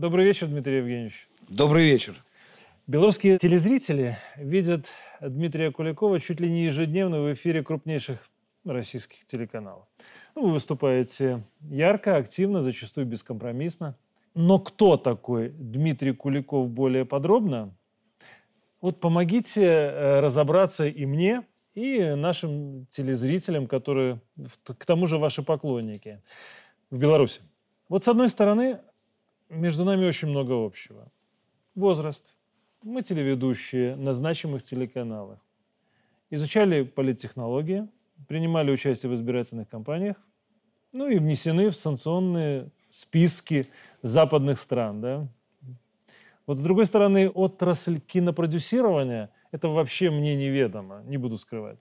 Добрый вечер, Дмитрий Евгеньевич. Добрый вечер. Белорусские телезрители видят Дмитрия Куликова чуть ли не ежедневно в эфире крупнейших российских телеканалов. Ну, вы выступаете ярко, активно, зачастую бескомпромиссно. Но кто такой Дмитрий Куликов более подробно? Вот помогите э, разобраться и мне, и нашим телезрителям, которые, к тому же, ваши поклонники в Беларуси. Вот с одной стороны, между нами очень много общего. Возраст. Мы телеведущие на значимых телеканалах. Изучали политтехнологии, принимали участие в избирательных кампаниях, ну и внесены в санкционные списки западных стран. Да? Вот с другой стороны, отрасль кинопродюсирования – это вообще мне неведомо, не буду скрывать.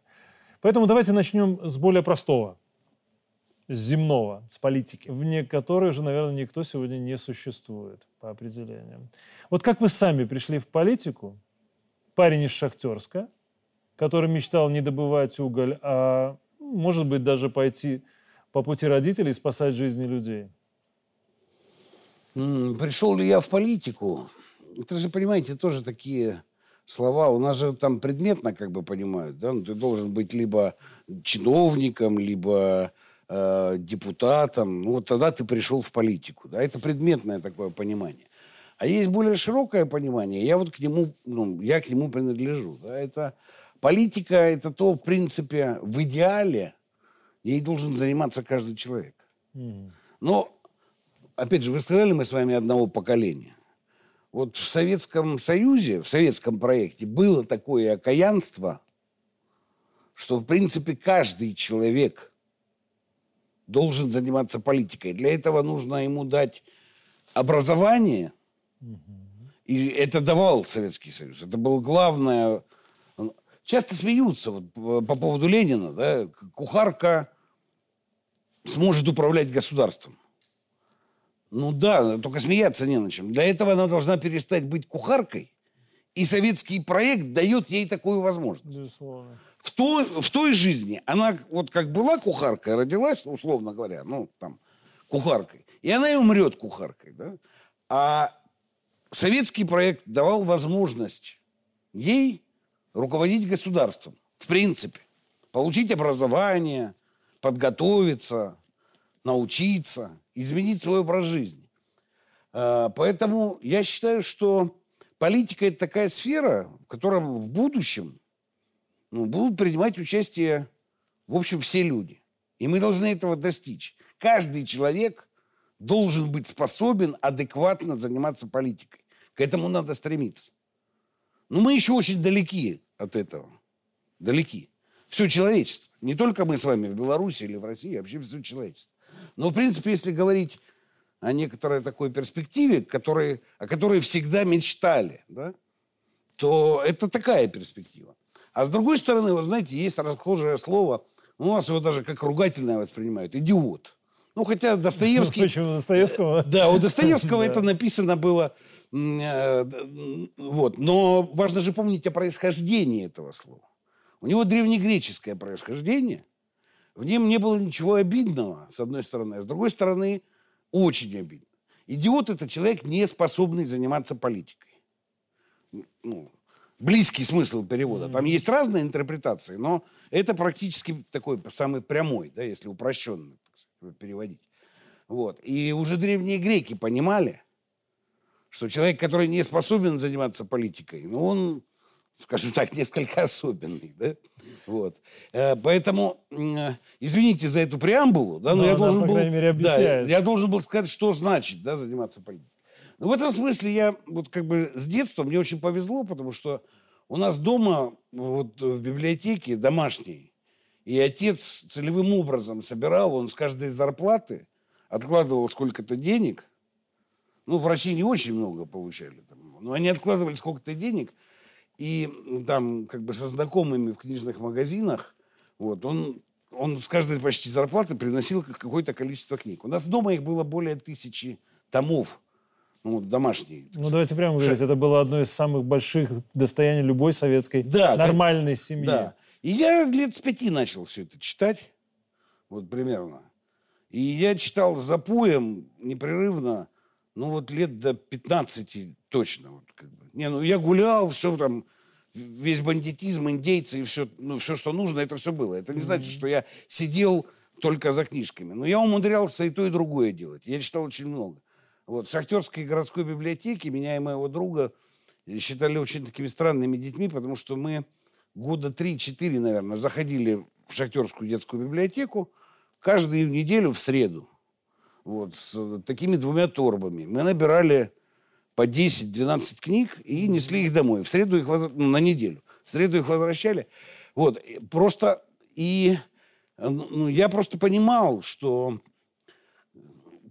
Поэтому давайте начнем с более простого, земного, с политики, вне которой же, наверное, никто сегодня не существует по определениям. Вот как вы сами пришли в политику, парень из Шахтерска, который мечтал не добывать уголь, а, может быть, даже пойти по пути родителей и спасать жизни людей? Пришел ли я в политику? Это же, понимаете, тоже такие слова. У нас же там предметно как бы понимают. Да? Ну, ты должен быть либо чиновником, либо э, депутатом. Ну, вот тогда ты пришел в политику. Да? Это предметное такое понимание. А есть более широкое понимание. Я вот к нему, ну, я к нему принадлежу. Да? Это политика, это то, в принципе, в идеале ей должен заниматься каждый человек. Но опять же, вы сказали, мы с вами одного поколения. Вот в Советском Союзе, в советском проекте было такое окаянство, что, в принципе, каждый человек должен заниматься политикой. Для этого нужно ему дать образование, и это давал Советский Союз. Это было главное. Часто смеются вот, по поводу Ленина, да, кухарка сможет управлять государством. Ну да, только смеяться не на чем. Для этого она должна перестать быть кухаркой, и советский проект дает ей такую возможность. Безусловно. В той, в той жизни она вот как была кухаркой, родилась, условно говоря, ну там, кухаркой, и она и умрет кухаркой, да? А советский проект давал возможность ей руководить государством, в принципе. Получить образование, подготовиться, научиться, изменить свой образ жизни. А, поэтому я считаю, что политика – это такая сфера, в которой в будущем ну, будут принимать участие, в общем, все люди. И мы должны этого достичь. Каждый человек должен быть способен адекватно заниматься политикой. К этому надо стремиться. Но мы еще очень далеки от этого. Далеки. Все человечество. Не только мы с вами в Беларуси или в России, а вообще все человечество. Но, в принципе, если говорить о некоторой такой перспективе, которой, о которой всегда мечтали, да, то это такая перспектива. А с другой стороны, вы знаете, есть расхожее слово, ну, у нас его даже как ругательное воспринимают, идиот. Ну, хотя Достоевский... Почему Достоевского? Да, у Достоевского это написано было... Э, вот. Но важно же помнить о происхождении этого слова. У него древнегреческое происхождение. В нем не было ничего обидного, с одной стороны. А с другой стороны, очень обидно. Идиот – это человек, не способный заниматься политикой. Ну, близкий смысл перевода. Там есть разные интерпретации, но это практически такой самый прямой, да, если упрощенно сказать, переводить. Вот. И уже древние греки понимали, что человек, который не способен заниматься политикой, ну, он скажем так, несколько особенный, да, вот. Э, поэтому, извините за эту преамбулу, да, но, но я должен был, мере, да, я должен был сказать, что значит, да, заниматься политикой. Но в этом смысле я вот как бы с детства мне очень повезло, потому что у нас дома вот в библиотеке домашней и отец целевым образом собирал, он с каждой зарплаты откладывал сколько-то денег. Ну, врачи не очень много получали, там, но они откладывали сколько-то денег – и там как бы со знакомыми в книжных магазинах, вот, он, он с каждой почти зарплаты приносил какое-то количество книг. У нас дома их было более тысячи томов, ну, домашние. Ну, сказать. давайте прямо говорить, это было одно из самых больших достояний любой советской да, нормальной как, семьи. Да. И я лет с пяти начал все это читать, вот примерно. И я читал за поем непрерывно, ну, вот лет до 15 точно. Вот, как бы. Не, ну, я гулял, все там, весь бандитизм, индейцы и все, ну, все, что нужно, это все было. Это не значит, что я сидел только за книжками. Но я умудрялся и то, и другое делать. Я читал очень много. Вот, в Шахтерской городской библиотеке меня и моего друга считали очень такими странными детьми, потому что мы года 3-4, наверное, заходили в Шахтерскую детскую библиотеку каждую неделю в среду. Вот, с такими двумя торбами. Мы набирали по 10-12 книг и несли их домой. В среду их возвращали, ну, на неделю. В среду их возвращали. Вот, просто и ну, я просто понимал, что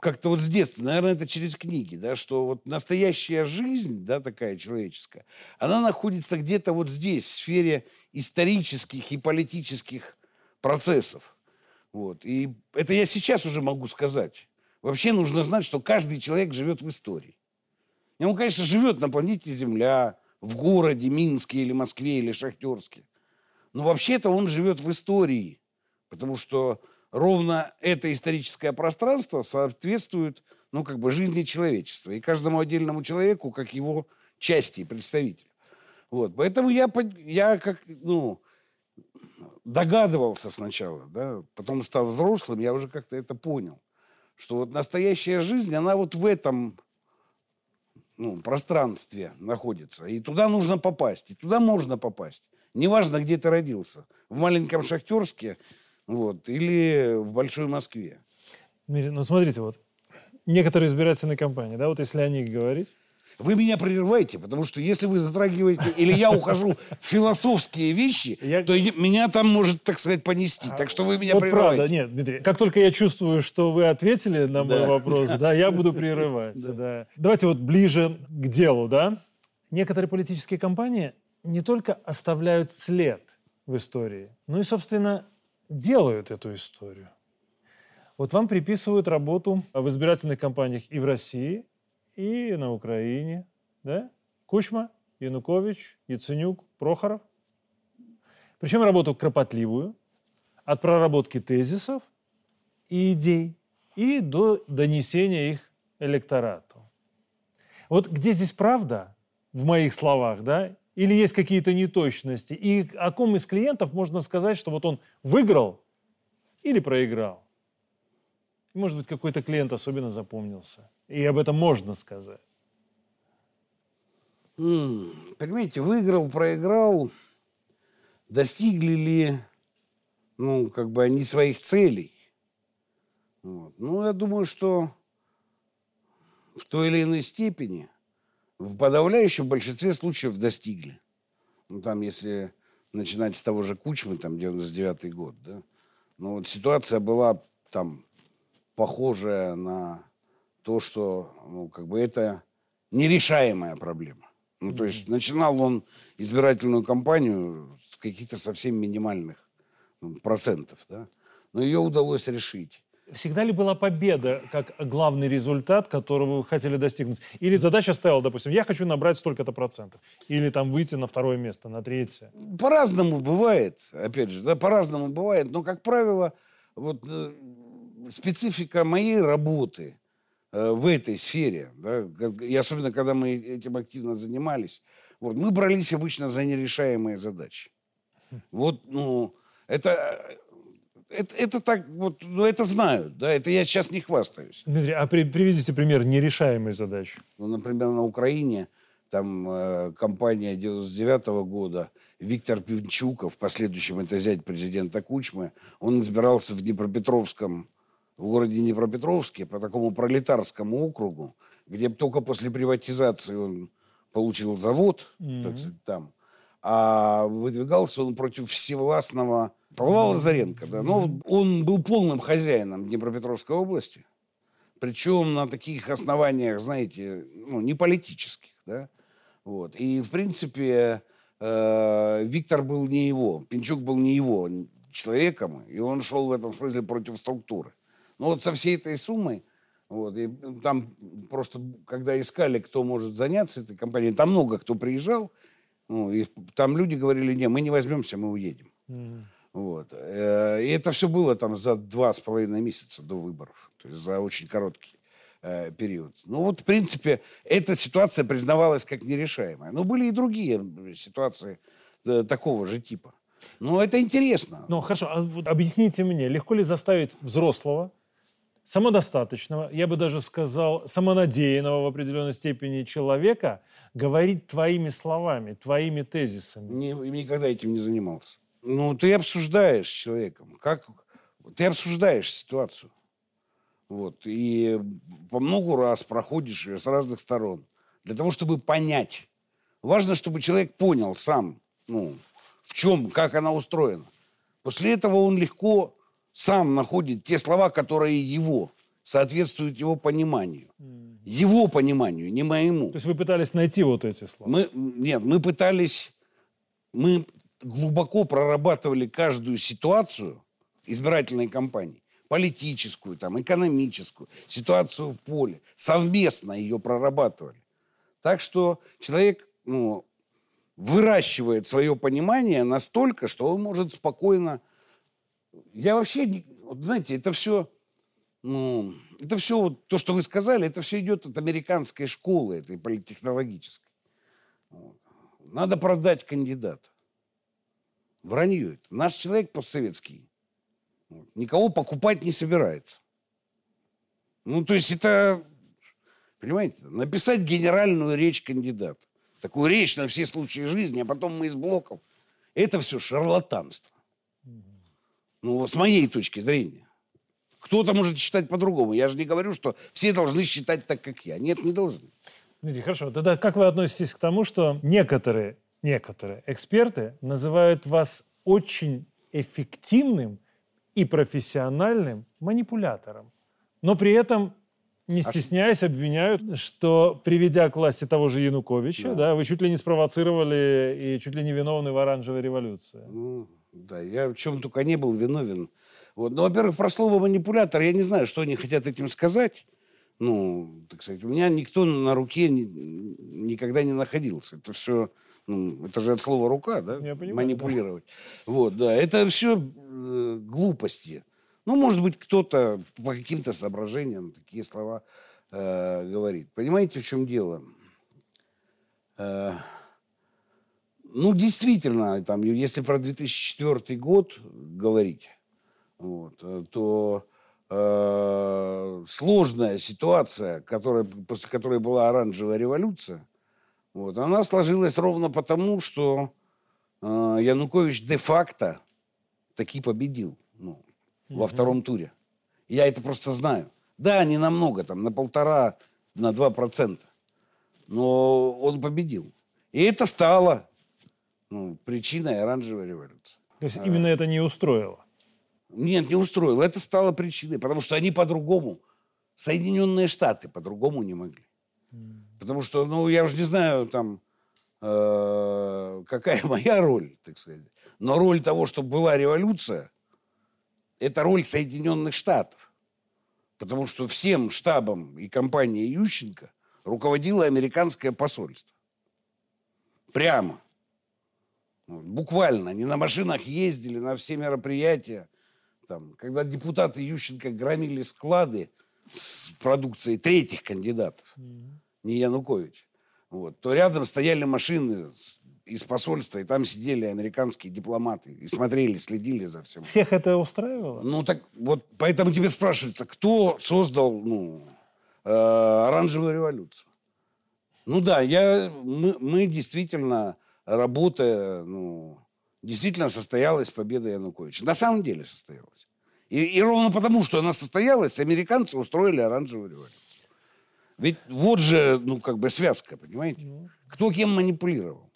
как-то вот с детства, наверное, это через книги, да, что вот настоящая жизнь, да, такая человеческая, она находится где-то вот здесь, в сфере исторических и политических процессов. Вот. И это я сейчас уже могу сказать. Вообще нужно знать, что каждый человек живет в истории. И он, конечно, живет на планете Земля, в городе Минске или Москве или Шахтерске. Но вообще-то он живет в истории, потому что ровно это историческое пространство соответствует ну, как бы жизни человечества. И каждому отдельному человеку, как его части и представителю. Вот. Поэтому я, я как, ну, догадывался сначала, да, потом став взрослым, я уже как-то это понял, что вот настоящая жизнь, она вот в этом ну, пространстве находится. И туда нужно попасть, и туда можно попасть. Неважно, где ты родился. В маленьком Шахтерске вот, или в Большой Москве. Ну, смотрите, вот некоторые избирательные кампании, да, вот если о них говорить, вы меня прерываете, потому что если вы затрагиваете, или я ухожу в философские вещи, я... то меня там может, так сказать, понести. Так что вы меня вот прерываете. правда, нет, Дмитрий, как только я чувствую, что вы ответили на мой да. вопрос, да, я буду прерывать. Да. Да. Давайте вот ближе к делу, да. Некоторые политические кампании не только оставляют след в истории, но и, собственно, делают эту историю. Вот вам приписывают работу в избирательных кампаниях и в России, и на Украине. Да? Кучма, Янукович, Яценюк, Прохоров. Причем работу кропотливую, от проработки тезисов и идей и до донесения их электорату. Вот где здесь правда в моих словах, да, или есть какие-то неточности? И о ком из клиентов можно сказать, что вот он выиграл или проиграл? Может быть, какой-то клиент особенно запомнился. И об этом можно сказать. Mm, понимаете, выиграл, проиграл, достигли ли, ну, как бы они своих целей. Вот. Ну, я думаю, что в той или иной степени – в подавляющем большинстве случаев достигли. Ну, там, если начинать с того же Кучмы, там, 99-й год, да, но вот ситуация была там похожая на то, что, ну, как бы это нерешаемая проблема. Ну, то есть начинал он избирательную кампанию с каких-то совсем минимальных ну, процентов, да, но ее удалось решить. Всегда ли была победа как главный результат, которого вы хотели достигнуть? Или задача стояла, допустим, я хочу набрать столько-то процентов? Или там выйти на второе место, на третье? По-разному бывает, опять же, да, по-разному бывает. Но, как правило, вот э, специфика моей работы э, в этой сфере, да, и особенно когда мы этим активно занимались, вот, мы брались обычно за нерешаемые задачи. Вот, ну, это это, это так вот, ну это знают, да, это я сейчас не хвастаюсь. Дмитрий, а при, приведите пример нерешаемой задачи. Ну, например, на Украине там э, компания 99 -го года, Виктор Пинчуков, в последующем это зять президента Кучмы, он избирался в Днепропетровском, в городе Днепропетровске, по такому пролетарскому округу, где только после приватизации он получил завод, mm-hmm. так сказать, там, а выдвигался он против всевластного Павла Лазаренко, да. Но он был полным хозяином Днепропетровской области. Причем на таких основаниях, знаете, ну, не политических, да. Вот. И, в принципе, э, Виктор был не его, Пинчук был не его человеком, и он шел в этом смысле против структуры. Но вот со всей этой суммой, вот, и там просто, когда искали, кто может заняться этой компанией, там много кто приезжал, ну, и там люди говорили, не, мы не возьмемся, мы уедем. Mm. Вот. Э, и это все было там за два с половиной месяца до выборов, то есть за очень короткий э, период. Ну вот, в принципе, эта ситуация признавалась как нерешаемая. Но были и другие ситуации э, такого же типа. Ну, это интересно. Ну, хорошо, а вот объясните мне, легко ли заставить взрослого, самодостаточного, я бы даже сказал, самонадеянного в определенной степени человека говорить твоими словами, твоими тезисами? Не, никогда этим не занимался. Ну, ты обсуждаешь с человеком, как ты обсуждаешь ситуацию. Вот, и по много раз проходишь ее с разных сторон. Для того, чтобы понять. Важно, чтобы человек понял сам, ну, в чем, как она устроена. После этого он легко сам находит те слова, которые его соответствуют его пониманию. Его пониманию, не моему. То есть вы пытались найти вот эти слова? Мы, нет, мы пытались, мы глубоко прорабатывали каждую ситуацию избирательной кампании, политическую, там, экономическую, ситуацию в поле, совместно ее прорабатывали. Так что человек ну, выращивает свое понимание настолько, что он может спокойно... Я вообще, вот, знаете, это все, ну, это все вот то, что вы сказали, это все идет от американской школы, этой политтехнологической. Надо продать кандидата. Вранье это. Наш человек постсоветский никого покупать не собирается. Ну, то есть это, понимаете, написать генеральную речь кандидата такую речь на все случаи жизни, а потом мы из блоков. Это все шарлатанство. Ну, с моей точки зрения. Кто-то может считать по-другому. Я же не говорю, что все должны считать так, как я. Нет, не должны. Смотрите, хорошо. Тогда как вы относитесь к тому, что некоторые, некоторые эксперты называют вас очень эффективным и профессиональным манипулятором, но при этом не стесняясь, обвиняют, что, приведя к власти того же Януковича, да. Да, вы чуть ли не спровоцировали и чуть ли не виновны в оранжевой революции. Ну, да, я в чем только не был виновен. Вот. Ну, во-первых, про слово манипулятор, я не знаю, что они хотят этим сказать. Ну, так сказать, у меня никто на руке ни, никогда не находился. Это все, ну, это же от слова рука, да? Я понимаю, Манипулировать. Да. Вот, да, это все э, глупости. Ну, может быть, кто-то по каким-то соображениям такие слова э, говорит. Понимаете, в чем дело? Э, ну, действительно, там, если про 2004 год говорить, вот, то э, сложная ситуация, которая, после которой была оранжевая революция, вот, она сложилась ровно потому, что э, Янукович де-факто таки победил. Ну, во втором туре. Я это просто знаю. Да, не намного, там, на полтора, на два процента. Но он победил. И это стало ну, причиной оранжевой революции. То есть а, именно это не устроило? Нет, не устроило. Это стало причиной, потому что они по-другому, Соединенные Штаты по-другому не могли. Mm. Потому что, ну, я уже не знаю, там, э, какая моя роль, так сказать. Но роль того, чтобы была революция, это роль Соединенных Штатов. Потому что всем штабом и компанией Ющенко руководило американское посольство. Прямо. Буквально. Они на машинах ездили на все мероприятия. Там, когда депутаты Ющенко громили склады с продукцией третьих кандидатов, mm-hmm. не Янукович, вот, то рядом стояли машины с из посольства, и там сидели американские дипломаты и смотрели, следили за всем. Всех это устраивало? Ну, так вот, поэтому тебе спрашивается, кто создал, ну, э, оранжевую революцию? Ну да, я, мы, мы действительно, работая, ну, действительно состоялась победа Януковича. На самом деле состоялась. И, и ровно потому, что она состоялась, американцы устроили оранжевую революцию. Ведь вот же, ну, как бы связка, понимаете? Ну. Кто кем манипулировал?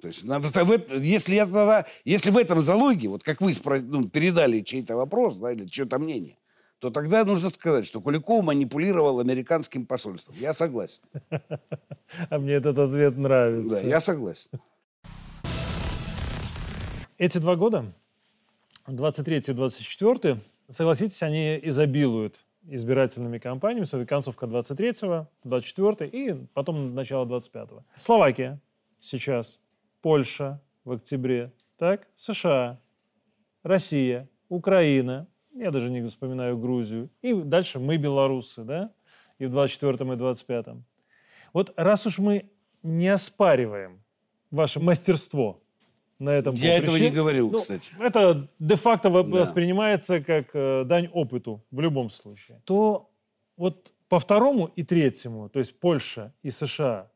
То есть, если, я тогда, если в этом залоге, вот как вы ну, передали чей-то вопрос, да, или чье-то мнение, то тогда нужно сказать, что Куликов манипулировал американским посольством. Я согласен. А мне этот ответ нравится. Да, я согласен. Эти два года, 23 и 24, согласитесь, они изобилуют избирательными кампаниями, с концовка 23-го, 24 и потом начало 25-го. Словакия сейчас Польша в октябре, так, США, Россия, Украина, я даже не вспоминаю Грузию, и дальше мы, белорусы, да, и в 24 и 25 Вот раз уж мы не оспариваем ваше мастерство на этом Я поприще, этого не говорил, ну, кстати. Это де-факто Да. воспринимается как э, дань опыту в любом случае. То вот по второму и третьему, то есть Польша и США,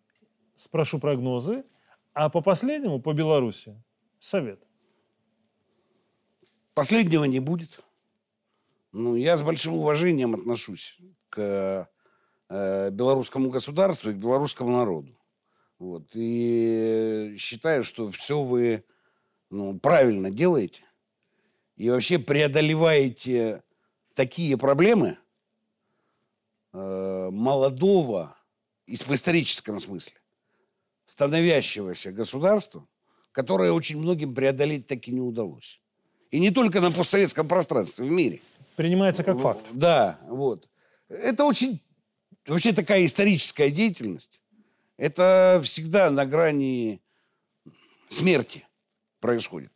спрошу прогнозы, а по последнему, по Беларуси, совет. Последнего не будет. Ну, я с большим уважением отношусь к э, белорусскому государству и к белорусскому народу. Вот. И считаю, что все вы ну, правильно делаете. И вообще преодолеваете такие проблемы э, молодого, и в историческом смысле, становящегося государства, которое очень многим преодолеть так и не удалось. И не только на постсоветском пространстве, в мире. Принимается как факт. Да, вот. Это очень вообще такая историческая деятельность. Это всегда на грани смерти происходит.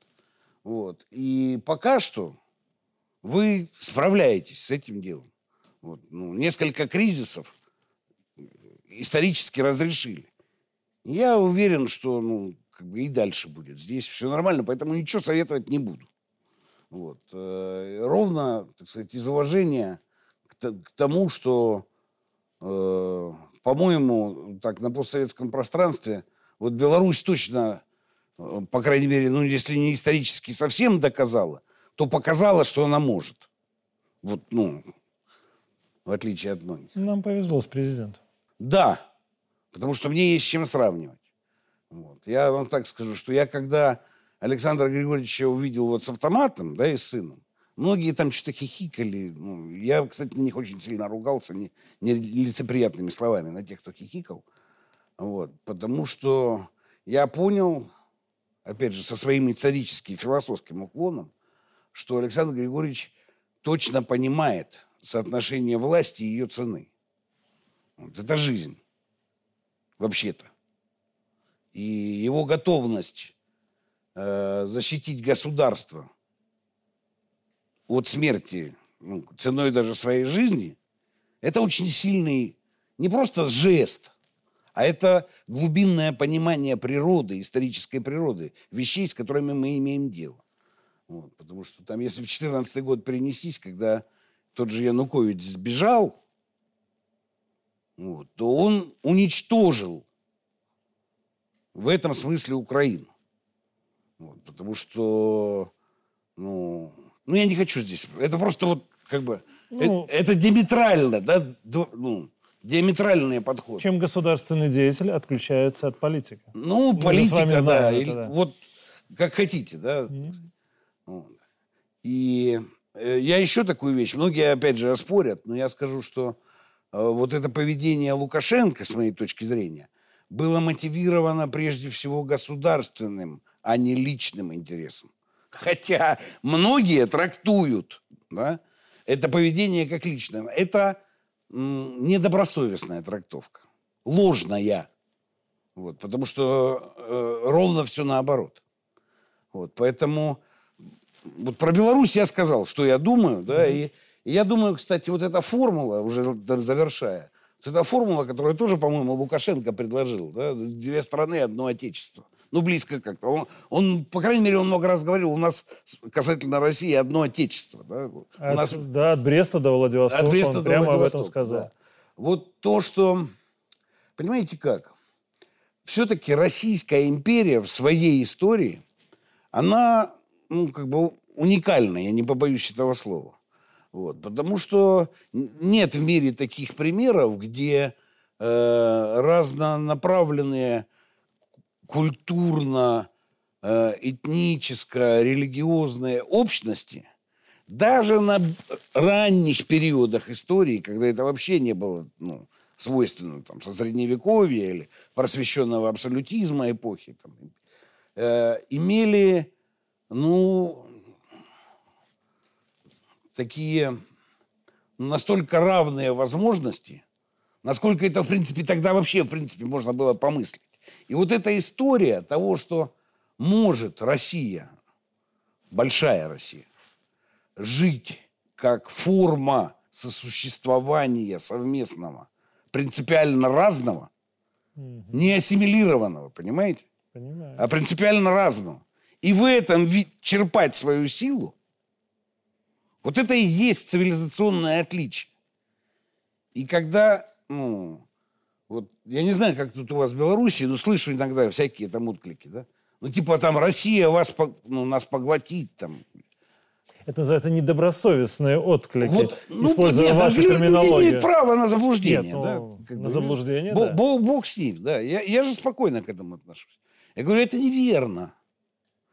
Вот. И пока что вы справляетесь с этим делом. Вот. Ну, несколько кризисов исторически разрешили. Я уверен, что ну, как бы и дальше будет. Здесь все нормально, поэтому ничего советовать не буду. Вот. Э, Ровно, так сказать, из уважения к, тому, что, э, по-моему, так на постсоветском пространстве, вот Беларусь точно, э, по крайней мере, ну, если не исторически совсем доказала, то показала, что она может. Вот, ну, в отличие от многих. Нам повезло с президентом. Да, потому что мне есть с чем сравнивать. Вот. Я вам так скажу, что я когда Александра Григорьевича увидел вот с автоматом, да, и с сыном, многие там что-то хихикали. Ну, я, кстати, на них очень сильно ругался, не, не лицеприятными словами, на тех, кто хихикал. Вот. Потому что я понял, опять же, со своим историческим философским уклоном, что Александр Григорьевич точно понимает соотношение власти и ее цены. Вот это жизнь. Вообще-то. И его готовность э, защитить государство от смерти ну, ценой даже своей жизни, это очень сильный не просто жест, а это глубинное понимание природы, исторической природы, вещей, с которыми мы имеем дело. Вот, потому что там, если в 2014 год перенестись, когда тот же Янукович сбежал, вот, то он уничтожил в этом смысле Украину. Вот, потому что, ну, ну, я не хочу здесь. Это просто вот как бы, Ну- э- это, диаметрально, да, ну, диаметральные подходы. Чем государственный деятель отключается от политика? Ну, Мы политика, да, знаем это, или- да. вот как хотите, да. Вот. И э, я еще такую вещь, многие опять же оспорят, но я скажу, что э, вот это поведение Лукашенко, с моей точки зрения, было мотивировано прежде всего государственным, а не личным интересом. Хотя многие трактуют да, это поведение как личное. Это недобросовестная трактовка, ложная. Вот, потому что э, ровно все наоборот. Вот, поэтому вот про Беларусь я сказал, что я думаю, да, и, и я думаю, кстати, вот эта формула, уже завершая, вот эта формула, которую тоже, по-моему, Лукашенко предложил, да, две страны, одно отечество. Ну, близко как-то. Он, он, по крайней мере, он много раз говорил, у нас касательно России одно отечество. Да? Вот. У От, нас Да, от Бреста до Владивостока. от Бреста он до прямо об этом Владивостока, сказал. да. Вот то, что... Понимаете как? Все-таки Российская империя в своей истории, она, ну, как бы уникальна, я не побоюсь этого слова. Вот, потому что нет в мире таких примеров, где э, разнонаправленные культурно, э, этническо, религиозные общности – даже на ранних периодах истории, когда это вообще не было ну, свойственно там, со средневековья или просвещенного абсолютизма эпохи, там, э, имели ну, такие настолько равные возможности, насколько это, в принципе, тогда вообще, в принципе, можно было помыслить. И вот эта история того, что может Россия, большая Россия, жить как форма сосуществования совместного принципиально разного, Мгм. не ассимилированного, понимаете? Понимаю. а принципиально разного. И в этом черпать свою силу, вот это и есть цивилизационное отличие. И когда, ну, вот, я не знаю, как тут у вас в Беларуси, но слышу иногда всякие там отклики, да? Ну, типа там Россия вас, ну, нас поглотит, там. Это называется недобросовестные отклики, Вот, ну, используя нет, вашу люди терминологию. имеют право на заблуждение, Нет, ну, да? Как на бы, заблуждение, Бо- да. Бог, Бог с ним, да. Я, я же спокойно к этому отношусь. Я говорю, это неверно.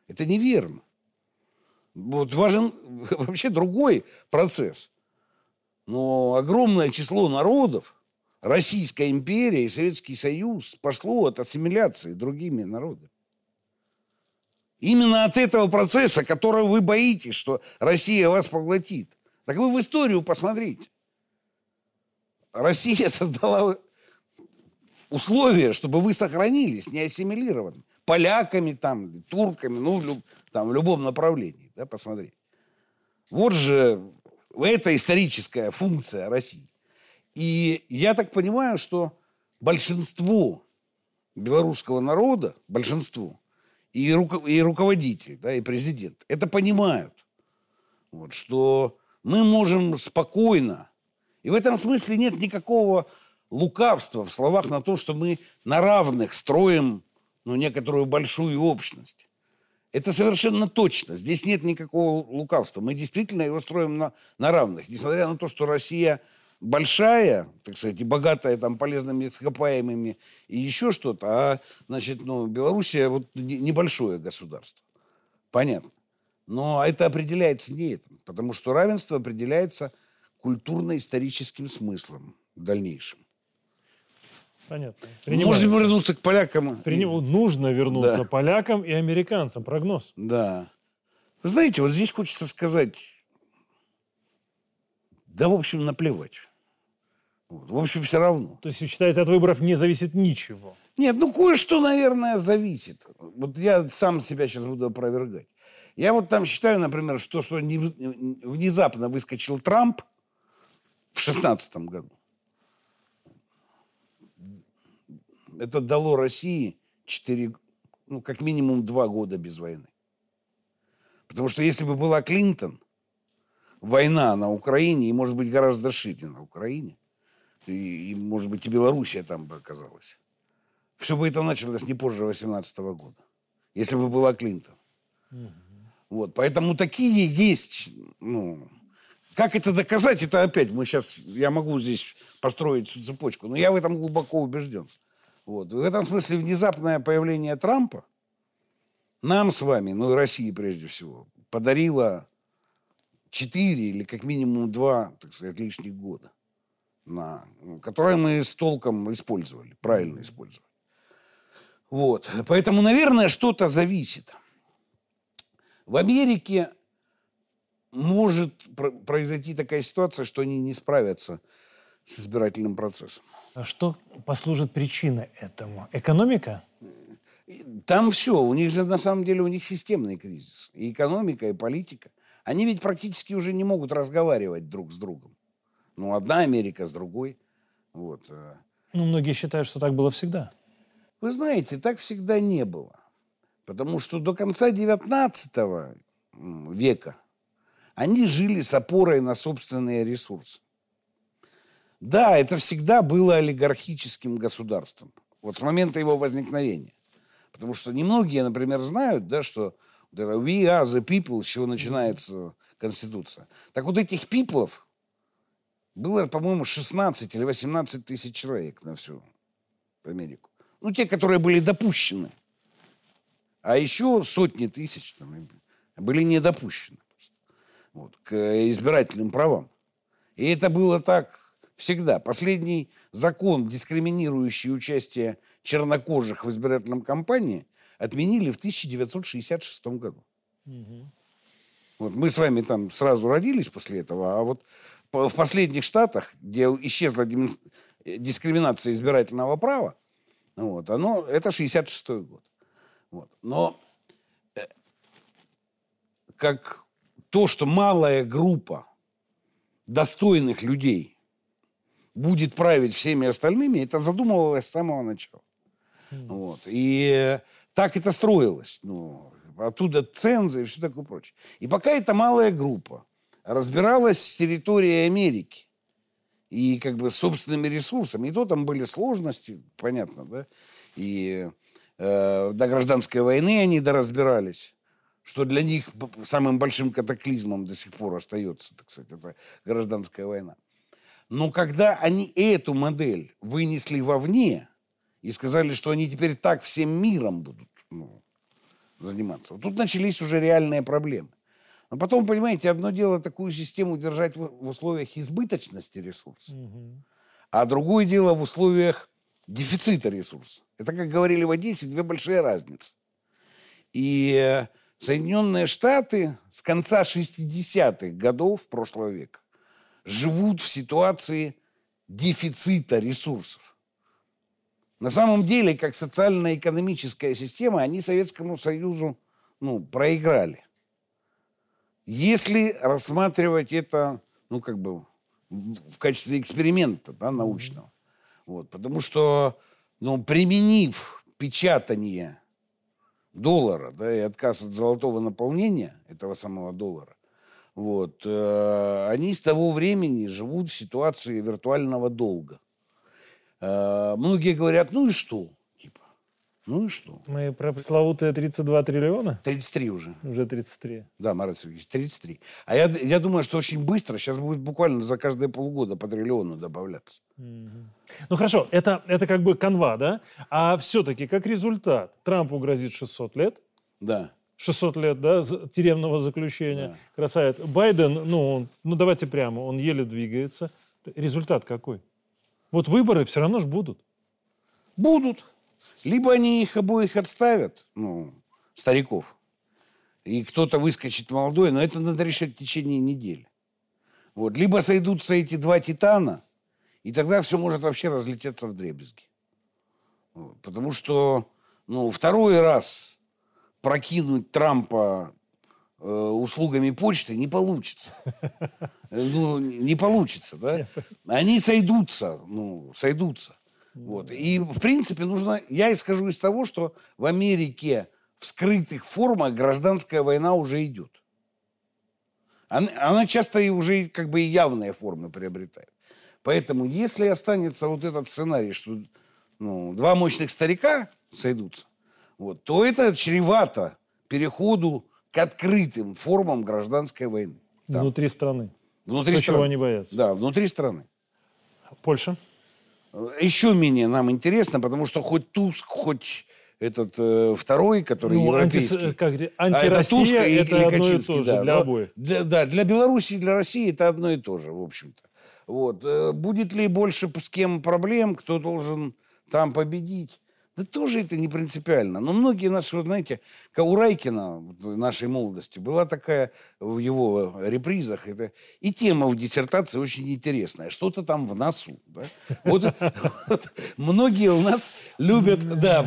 Это неверно. Вот важен вообще другой процесс. Но огромное число народов, Российская империя и Советский Союз пошло от ассимиляции другими народами. Именно от этого процесса, которого вы боитесь, что Россия вас поглотит. Так вы в историю посмотрите. Россия создала условия, чтобы вы сохранились, не ассимилированы. Поляками, там, турками, ну, люб- там, в любом направлении. Да, посмотри. Вот же это историческая функция России. И я так понимаю, что большинство белорусского народа, большинство, и, руко- и руководитель, да, и президент, это понимают. Вот, что мы можем спокойно, и в этом смысле нет никакого лукавства в словах на то, что мы на равных строим ну, некоторую большую общность. Это совершенно точно. Здесь нет никакого лукавства. Мы действительно его строим на, на равных. Несмотря на то, что Россия большая, так сказать, и богатая там полезными ископаемыми и еще что-то, а, значит, ну, Белоруссия вот не- небольшое государство. Понятно. Но это определяется не этим, потому что равенство определяется культурно-историческим смыслом в дальнейшем. Понятно. Можно вернуться к полякам. Приним- Нужно вернуться Да. полякам и американцам. Прогноз. Да. Вы знаете, вот здесь хочется сказать, да, в общем, наплевать. Вот, В общем, все равно. То есть вы считаете, от выборов не зависит ничего? Нет, ну кое-что, наверное, зависит. Вот я сам себя сейчас буду опровергать. Я вот там считаю, например, что, что не внезапно выскочил Трамп в шестнадцатом году. Это дало России 4, ну, как минимум два года без войны. Потому что если бы была Клинтон, война на Украине, и, может быть, гораздо шире на Украине, и, и, может быть, и Белоруссия там бы оказалась, все бы это началось не позже 18 года, если бы была Клинтон. Вот, поэтому такие есть, ну, как это доказать, это опять, мы сейчас, я могу здесь построить всю цепочку, но я в этом глубоко убежден. Вот, в этом смысле внезапное появление Трампа нам с вами, ну и России прежде всего, подарило 4 или как минимум 2, так сказать, лишних года, на, которые мы с толком использовали, правильно использовали. Вот. Поэтому, наверное, что-то зависит. В Америке может про- произойти такая ситуация, что они не справятся с избирательным процессом. А что послужит причиной этому? Экономика? Там все, у них же на самом деле у них системный кризис. И экономика, и политика. Они ведь практически уже не могут разговаривать друг с другом. Ну, одна Америка с другой. Вот. э. Ну, многие считают, что так было всегда. Вы знаете, так всегда не было. Потому что до конца 19 м, века они жили с опорой на собственные ресурсы. Да, это всегда было олигархическим государством. Вот с момента его возникновения. Потому что немногие, например, знают, да, что we are the people, с чего начинается Конституция. Так вот этих пиплов было, по-моему, 16 или 18 тысяч человек на всю Америку. Ну, те, которые были допущены. А еще сотни тысяч там, были не допущены просто, вот, к избирательным правам. И это было так всегда. Последний закон, дискриминирующий участие чернокожих в избирательном кампании, отменили в 1966 году. Вот мы с вами там сразу родились после этого, а вот в последних штатах, где исчезла э, дискриминация избирательного права, вот, оно, это 66 год. Вот. Но э, как то, что малая группа достойных людей будет править всеми остальными, это задумывалось с самого начала. Вот. И так это строилось. Ну, оттуда цензы и все такое прочее. И пока эта малая группа разбиралась с территорией Америки и как бы собственными ресурсами, и то там были сложности, понятно, да, и э, до гражданской войны они доразбирались, что для них самым большим катаклизмом до сих пор остается, так сказать, это гражданская война. Но когда они эту модель вынесли вовне и сказали, что они теперь так всем миром будут ну, заниматься, вот тут начались уже реальные проблемы. Но потом, понимаете, одно дело такую систему держать в, в условиях избыточности ресурсов, угу. а другое дело в условиях дефицита ресурсов. Это, как говорили в Одессе, две большие разницы. И Соединенные Штаты с конца 60-х годов прошлого века живут в ситуации дефицита ресурсов. На самом деле, как социально-экономическая система, они Советскому Союзу ну, проиграли. Если рассматривать это, ну, как бы, в качестве эксперимента да, научного. Вот, потому что, ну, применив печатание доллара, да, и отказ от золотого наполнения этого самого доллара, вот, э, они с того времени живут в ситуации виртуального долга. Э, многие говорят, ну и что? Ну и что? Мы про пресловутые 32 триллиона? 33 уже. Уже 33. Да, Марат Сергеевич, 33. А я, я думаю, что очень быстро, сейчас будет буквально за каждые полгода по триллиону добавляться. Угу. Ну хорошо, это, это как бы канва, да? А все-таки как результат Трампу грозит 600 лет. Да. 600 лет, да, тюремного заключения. Да. Красавец. Байден, ну, он, ну давайте прямо, он еле двигается. Результат какой? Вот выборы все равно же будут. Будут. Либо они их обоих отставят, ну, стариков, и кто-то выскочит молодой, но это надо решать в течение недели. Вот. Либо сойдутся эти два титана, и тогда все может вообще разлететься в дребезги. Вот. Потому что ну, второй раз прокинуть Трампа э, услугами почты не получится. Ну, не получится, да? Они сойдутся, ну, сойдутся. Вот. И, в принципе, нужно... Я исхожу из того, что в Америке в скрытых формах гражданская война уже идет. Она, она часто и уже как бы и явные формы приобретает. Поэтому, если останется вот этот сценарий, что ну, два мощных старика сойдутся, вот, то это чревато переходу к открытым формам гражданской войны. Там. Внутри страны. Внутри То, страны. чего они боятся. Да, внутри страны. Польша? Еще менее нам интересно, потому что хоть Туск, хоть этот э, второй, который ну, европейский. Анти, как, антироссия, а это, Туск это или одно и то же да, для обоих. Для, да, для Беларуси и для России это одно и то же, в общем-то. Вот. Э, будет ли больше с кем проблем, кто должен там победить? Да тоже это не принципиально. Но многие наши, вот знаете, у Райкина в нашей молодости была такая в его репризах. Это, и тема в диссертации очень интересная. Что-то там в носу. Да? Вот, вот многие у нас любят, да,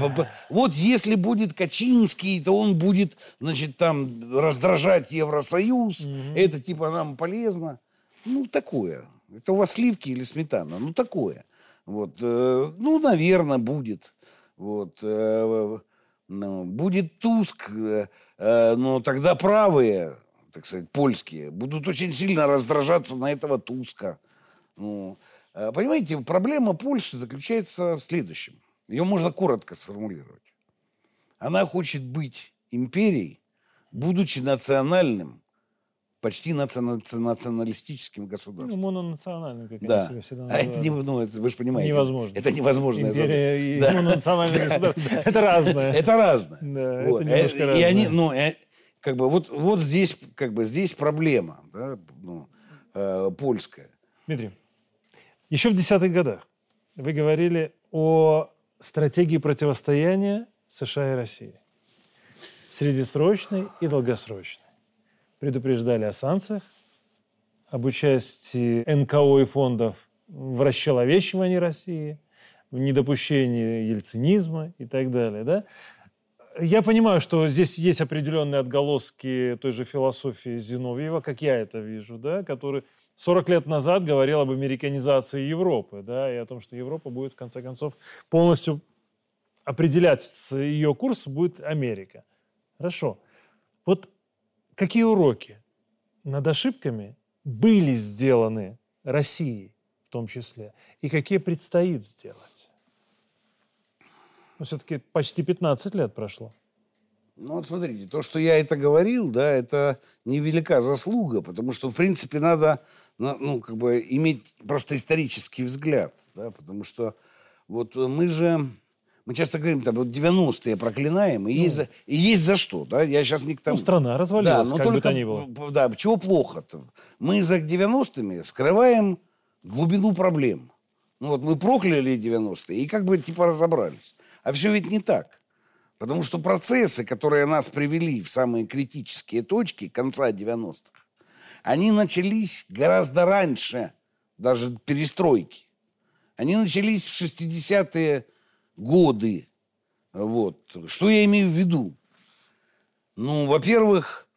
вот если будет Качинский, то он будет, значит, там раздражать Евросоюз. Это типа нам полезно. Ну, такое. Это у вас сливки или сметана? Ну, такое. Вот, э, ну, наверное, будет. Вот. Э, ну, будет Туск, э, э, но тогда правые, так сказать, польские, будут очень сильно раздражаться на этого Туска. Ну, понимаете, проблема Польши заключается в следующем. Ее можно коротко сформулировать. Она хочет быть империей, будучи национальным почти националистическим государством. Ну, мононациональным, как да. себя всегда называют. А это, не, ну, это, вы же понимаете. Невозможно. Это невозможно. Империя и да. мононациональное государство. Это разное. Это разное. Да, это немножко разное. И они, ну, э, как бы, вот, вот здесь, как бы, здесь проблема, да, ну, э, польская. Дмитрий, еще в десятых годах вы говорили о стратегии противостояния США и России. Среднесрочной и долгосрочной предупреждали о санкциях, об участии НКО и фондов в расчеловечивании России, в недопущении ельцинизма и так далее. Да? я понимаю, что здесь есть определенные отголоски той же философии Зиновьева, как я это вижу, да, который 40 лет назад говорил об американизации Европы, да, и о том, что Европа будет, в конце концов, полностью определять ее курс будет Америка. Хорошо. Вот какие уроки над ошибками были сделаны Россией в том числе, и какие предстоит сделать? Ну, все-таки почти 15 лет прошло. Ну, вот смотрите, то, что я это говорил, да, это невелика заслуга, потому что, в принципе, надо, ну, как бы иметь просто исторический взгляд, да, потому что вот мы же мы часто говорим, там, вот 90-е проклинаем, и, ну. есть, за, и есть за что, да? Я сейчас не к тому. Ну, страна развалилась, да, как только, бы то ни было. Да, чего плохо-то? Мы за 90-ми скрываем глубину проблем. Ну вот мы прокляли 90-е и как бы типа разобрались. А все ведь не так. Потому что процессы, которые нас привели в самые критические точки конца 90-х, они начались гораздо раньше даже перестройки. Они начались в 60-е годы. Вот. Что я имею в виду? Ну, во-первых,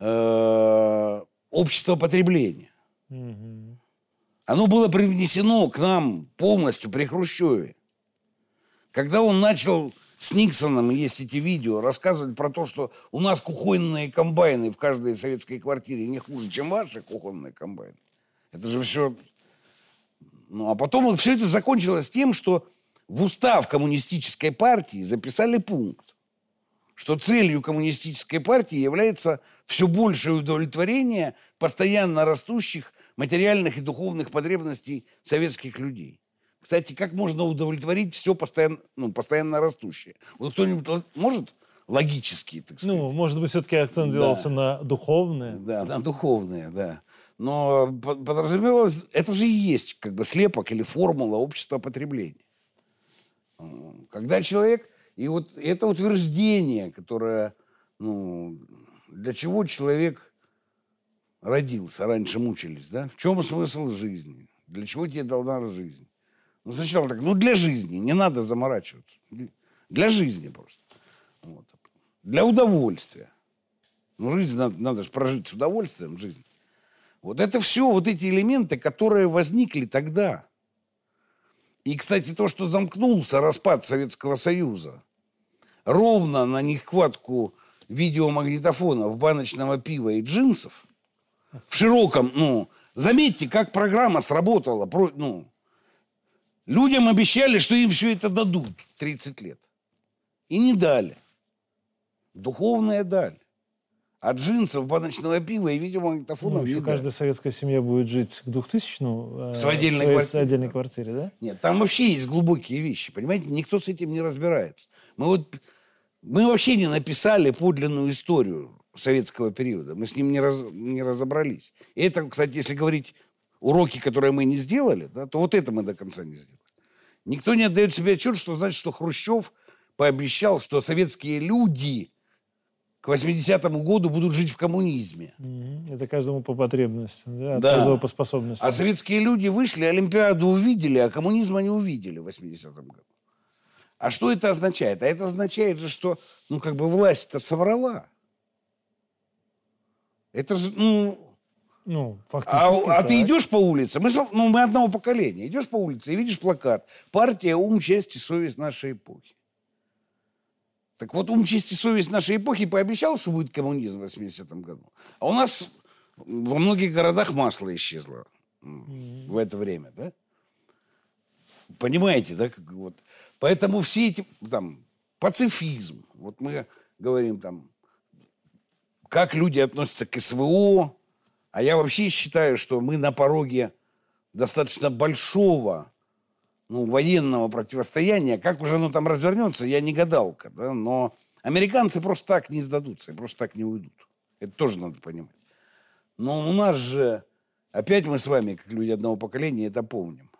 э, общество потребления. Угу. Оно было привнесено к нам полностью при Хрущеве. Когда он начал с Никсоном, есть эти видео, рассказывать про то, что у нас кухонные комбайны в каждой советской квартире не хуже, чем ваши кухонные комбайны. Это же все... Ну, а потом все это закончилось тем, что в устав коммунистической партии записали пункт, что целью коммунистической партии является все большее удовлетворение постоянно растущих материальных и духовных потребностей советских людей. Кстати, как можно удовлетворить все постоянно, ну, постоянно растущее? Вот кто-нибудь может логически, так сказать? Ну, может быть, все-таки акцент да. делался на духовное. Да, на духовное, да. Но подразумевалось, это же и есть как бы слепок или формула общества потребления. Когда человек... И вот это утверждение, которое... Ну, для чего человек родился, раньше мучились, да? В чем смысл жизни? Для чего тебе дана жизнь? Ну, сначала так, ну, для жизни, не надо заморачиваться. Для жизни просто. Вот. Для удовольствия. Ну, жизнь надо, надо же прожить с удовольствием жизнь. Вот это все, вот эти элементы, которые возникли тогда. И, кстати, то, что замкнулся распад Советского Союза, ровно на нехватку видеомагнитофонов, баночного пива и джинсов, в широком, ну, заметьте, как программа сработала, ну, людям обещали, что им все это дадут 30 лет. И не дали. Духовная даль. А джинсов, баночного пива и видеомагнитофонов ну, еще каждая советская семья будет жить к 2000-му э, в отдельной, своей, квартире. отдельной квартире, да? Нет, там вообще есть глубокие вещи, понимаете? Никто с этим не разбирается. Мы вот мы вообще не написали подлинную историю советского периода. Мы с ним не, раз, не разобрались. И это, кстати, если говорить уроки, которые мы не сделали, да, то вот это мы до конца не сделали. Никто не отдает себе отчет, что значит, что Хрущев пообещал, что советские люди к 80-му году будут жить в коммунизме. Это каждому по потребностям, да? да. каждого по способностям. А советские люди вышли, Олимпиаду увидели, а коммунизма не увидели в 80-м году. А что это означает? А это означает же, что, ну, как бы власть-то соврала. Это же, ну... Ну, фактически. А, а ты идешь по улице, мы, ну, мы одного поколения, идешь по улице и видишь плакат «Партия, ум, честь и совесть нашей эпохи». Так вот, ум, честь и совесть нашей эпохи пообещал, что будет коммунизм в 80-м году. А у нас во многих городах масло исчезло mm-hmm. в это время, да? Понимаете, да? Как, вот. Поэтому все эти, там, пацифизм, вот мы говорим там, как люди относятся к СВО, а я вообще считаю, что мы на пороге достаточно большого ну, военного противостояния, как уже оно там развернется, я не гадалка, да, но американцы просто так не сдадутся, просто так не уйдут. Это тоже надо понимать. Но у нас же, опять мы с вами, как люди одного поколения, это помним,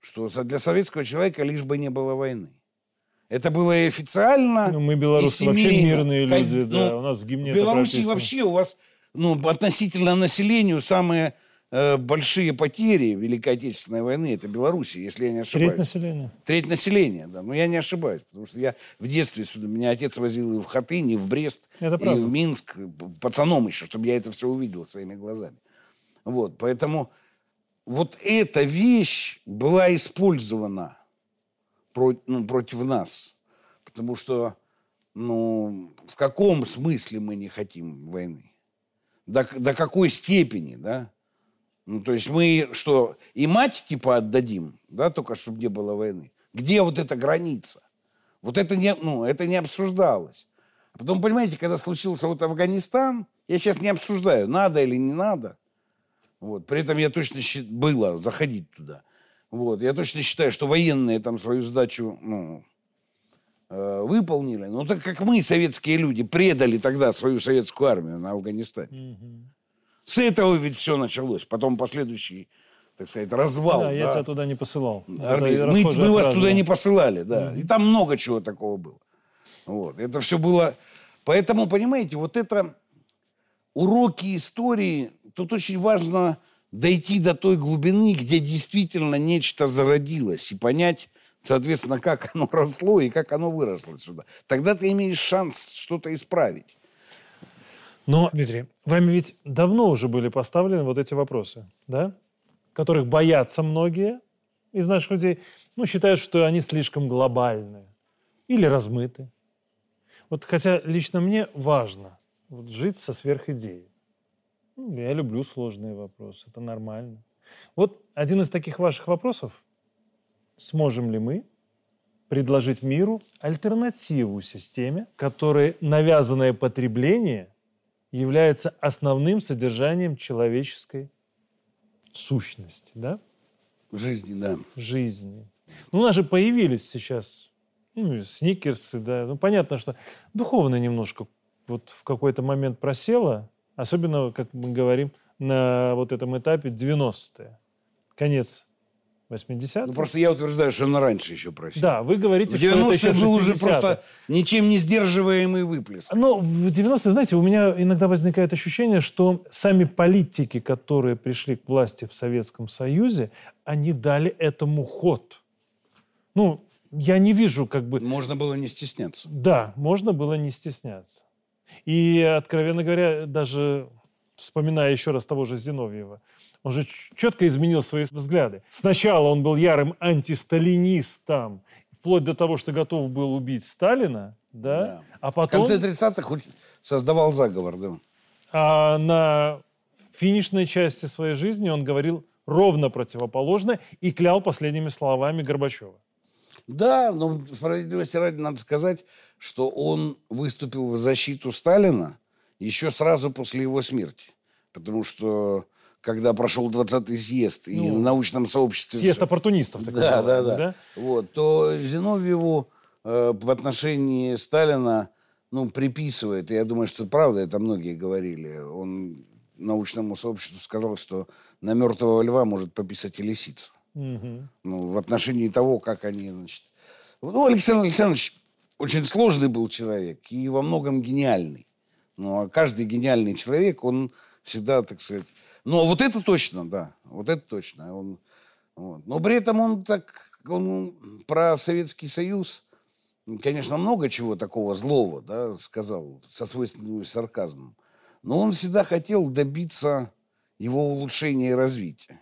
что для советского человека лишь бы не было войны. Это было и официально, ну, Мы, белорусы, и вообще мирные люди, как, да, ну, у нас в гимне В Беларуси вообще у вас, ну, относительно населению самые большие потери Великой Отечественной войны, это Белоруссия, если я не ошибаюсь. Треть населения. Треть населения, да. Но я не ошибаюсь, потому что я в детстве сюда, меня отец возил и в Хатынь, и в Брест, Это и правда. в Минск, пацаном еще, чтобы я это все увидел своими глазами. Вот, поэтому вот эта вещь была использована про- ну, против нас. Потому что, ну, в каком смысле мы не хотим войны? До, до какой степени, да? Ну, то есть мы что, и мать типа отдадим, да, только чтобы не было войны? Где вот эта граница? Вот это не, ну, это не обсуждалось. А потом, понимаете, когда случился вот Афганистан, я сейчас не обсуждаю, надо или не надо. Вот. При этом я точно щи- было заходить туда. Вот. Я точно считаю, что военные там свою задачу ну, э, выполнили. Ну, так как мы, советские люди, предали тогда свою советскую армию на Афганистане. Мгм. С этого ведь все началось. Потом последующий, так сказать, развал. Да, я да. тебя туда не посылал. Это Мы, мы вас туда да. не посылали, да. И там много чего такого было. Вот. Это все было... Поэтому, понимаете, вот это уроки истории, тут очень важно дойти до той глубины, где действительно нечто зародилось, и понять, соответственно, как оно росло и как оно выросло сюда. Тогда ты имеешь шанс что-то исправить. Но, Дмитрий, вами ведь давно уже были поставлены вот эти вопросы, да? Которых боятся многие из наших людей, ну, считают, что они слишком глобальные или размыты. Вот хотя лично мне важно вот, жить со сверхидеей. Ну, я люблю сложные вопросы, это нормально. Вот один из таких ваших вопросов. Сможем ли мы предложить миру альтернативу системе, которой навязанное потребление является основным содержанием человеческой сущности, да? Жизни, да. жизни. Ну, у нас же появились сейчас ну, сникерсы, да. Ну, понятно, что духовно немножко вот в какой-то момент просело, особенно, как мы говорим, на вот этом этапе 90-е. Конец 80-х. Ну, просто я утверждаю, что она раньше еще просила. Да, вы говорите, В что это еще 90-е был уже 60-х. просто ничем не сдерживаемый выплеск. Но в 90-е, знаете, у меня иногда возникает ощущение, что сами политики, которые пришли к власти в Советском Союзе, они дали этому ход. Ну, я не вижу как бы... Можно было не стесняться. Да, можно было не стесняться. И, откровенно говоря, даже вспоминая еще раз того же Зиновьева, он же четко изменил свои взгляды. Сначала он был ярым антисталинистом, вплоть до того, что готов был убить Сталина, да, Да. а В потом... конце 30-х создавал заговор, да. А на финишной части своей жизни он говорил ровно противоположное и клял последними словами Горбачева. Да, но справедливости ради надо сказать, что он выступил в защиту Сталина еще сразу после его смерти. Потому что когда прошел 20-й съезд и Ну, в научном сообществе... Съезд оппортунистов, так Да, да, называемый, да, Вот, то Зиновьеву э, в отношении Сталина ну, приписывает, и я думаю, что это правда, это многие говорили, он научному сообществу сказал, что на мертвого льва может пописать и лисица. Мгм. Ну, в отношении того, как они, значит... Ну, Александр Александрович очень сложный был человек и во многом гениальный. Ну, а каждый гениальный человек, он всегда, так сказать... Но вот это точно, да, вот это точно. Он, вот. Но при этом он так, он про Советский Союз, конечно, много чего такого злого, да, сказал, со свойственным сарказмом. Но он всегда хотел добиться его улучшения и развития.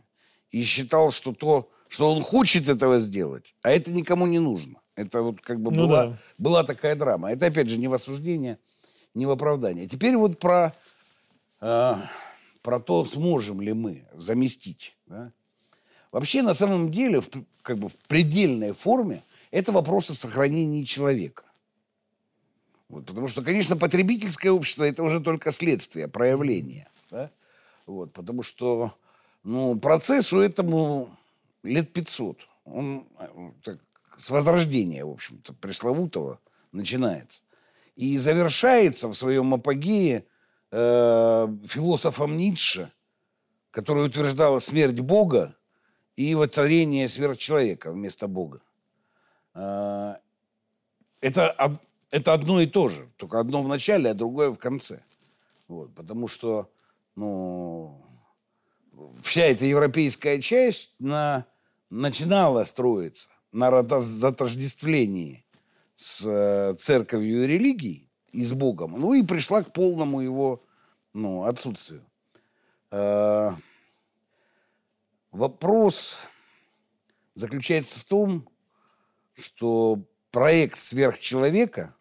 И считал, что то, что он хочет этого сделать, а это никому не нужно. Это вот как бы Ну была, да. была такая драма. Это, опять же, не в осуждение, не в оправдание. Теперь вот про, э, про то, сможем ли мы заместить. да. Вообще, на самом деле, в, как бы в предельной форме, это вопрос о сохранении человека. Вот, потому что, конечно, потребительское общество – это уже только следствие, проявление. да. Вот, потому что ну, процессу этому лет 500. Он так, с возрождения, в общем-то, пресловутого начинается. И завершается в своем апогее э, философом Ницше, который утверждал смерть Бога и воцарение сверхчеловека вместо Бога. Э, это, это одно и то же, только одно в начале, а другое в конце. Вот, потому что, ну, вся эта европейская часть на, начинала строиться на затождествлении с э, церковью и религией и с Богом, ну и пришла к полному его ну, отсутствию. Э, вопрос заключается в том, что проект сверхчеловека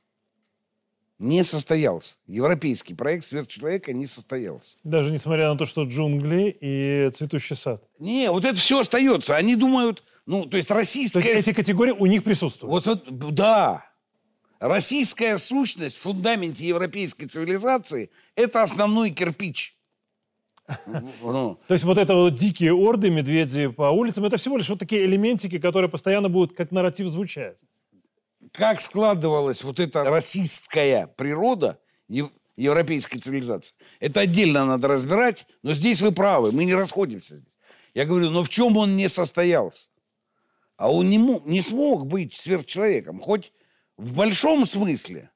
не состоялся. Европейский проект сверхчеловека не состоялся. Даже несмотря на то, что джунгли и цветущий сад. Не, вот это все остается. Они думают, ну, то есть российская... То есть эти категории у них присутствуют? Вот, вот да. Российская сущность в фундаменте европейской цивилизации – это основной кирпич. Ну. То есть вот это вот дикие орды, медведи по улицам, это всего лишь вот такие элементики, которые постоянно будут как нарратив звучать. Как складывалась вот эта российская природа европейской цивилизации, это отдельно надо разбирать, но здесь вы правы, мы не расходимся здесь. Я говорю, но в чем он не состоялся? А он не, мог, не смог быть сверхчеловеком, хоть в большом смысле.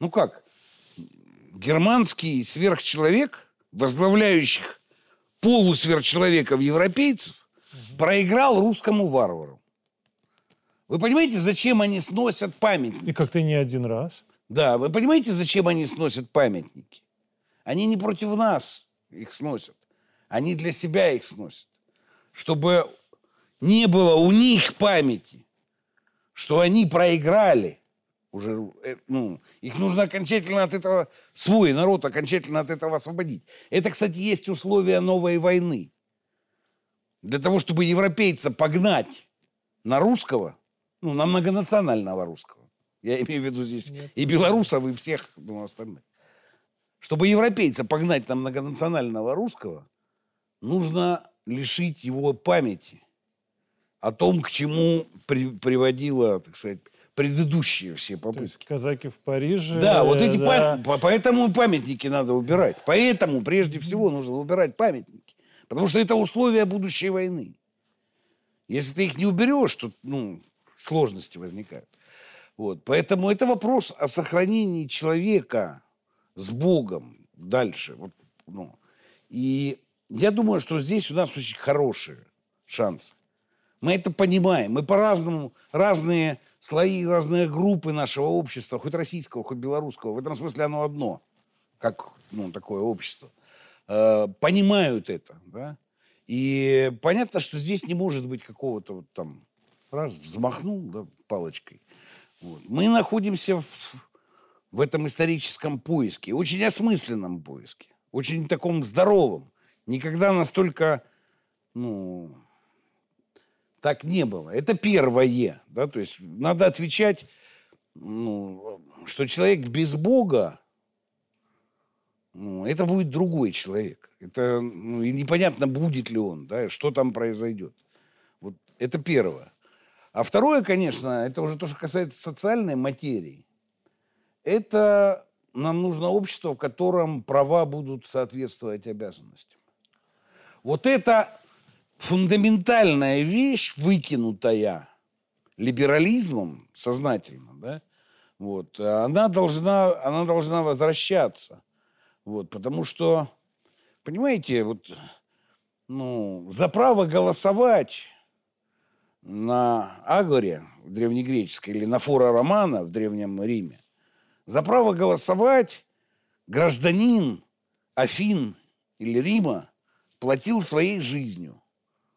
Ну как, германский сверхчеловек – возглавляющих полусверхчеловеков европейцев, проиграл русскому варвару. Вы понимаете, зачем они сносят памятники? И как-то не один раз. Да, вы понимаете, зачем они сносят памятники? Они не против нас их сносят. Они для себя их сносят. Чтобы не было у них памяти, что они проиграли уже, э, ну, их нужно окончательно от этого, свой народ окончательно от этого освободить. Это, кстати, есть условия новой войны. Для того, чтобы европейца погнать на русского, ну, на многонационального русского, я имею в виду здесь Нет. и белорусов, и всех ну, остальных. Чтобы европейца погнать на многонационального русского, нужно лишить его памяти о том, к чему при, приводила, так сказать, предыдущие все попытки. То есть казаки в Париже. Да, вот эти да. Пам... поэтому памятники надо убирать. Поэтому прежде всего нужно убирать памятники. Потому что это условия будущей войны. Если ты их не уберешь, то ну, сложности возникают. Вот. Поэтому это вопрос о сохранении человека с Богом дальше. Вот, ну. И я думаю, что здесь у нас очень хорошие шансы. Мы это понимаем. Мы по-разному, разные слои, разные группы нашего общества, хоть российского, хоть белорусского, в этом смысле оно одно, как ну, такое общество, э, понимают это. Да? И понятно, что здесь не может быть какого-то вот там, раз, взмахнул да, палочкой. Вот. Мы находимся в, в этом историческом поиске, очень осмысленном поиске, очень таком здоровом. Никогда настолько ну, так не было. Это первое. Да? То есть надо отвечать, ну, что человек без Бога, ну, это будет другой человек. Это ну, и непонятно, будет ли он, да, что там произойдет. Вот это первое. А второе, конечно, это уже то, что касается социальной материи. Это нам нужно общество, в котором права будут соответствовать обязанностям. Вот это фундаментальная вещь, выкинутая либерализмом сознательно, да, вот, она должна, она должна возвращаться. Вот, потому что, понимаете, вот, ну, за право голосовать на Агоре в древнегреческой или на Фора Романа в Древнем Риме, за право голосовать гражданин Афин или Рима платил своей жизнью.